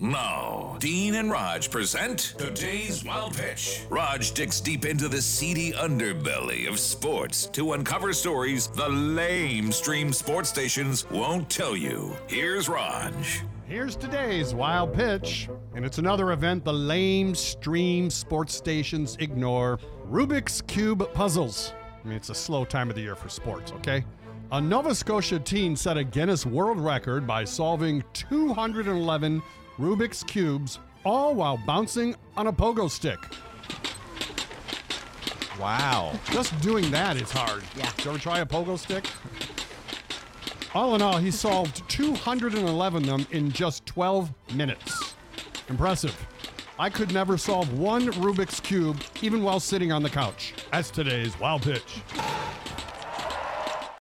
Now, Dean and Rog present today's Wild Pitch. Rog digs deep into the seedy underbelly of sports to uncover stories the lame stream sports stations won't tell you. Here's Rog. Here's today's wild pitch, and it's another event the lame stream sports stations ignore Rubik's Cube puzzles. I mean, it's a slow time of the year for sports, okay? A Nova Scotia teen set a Guinness World Record by solving 211 Rubik's Cubes, all while bouncing on a pogo stick. Wow. Just doing that is hard. Yeah. Did you ever try a pogo stick? All in all, he solved 211 of them in just 12 minutes. Impressive. I could never solve one Rubik's Cube even while sitting on the couch. That's today's Wild Pitch.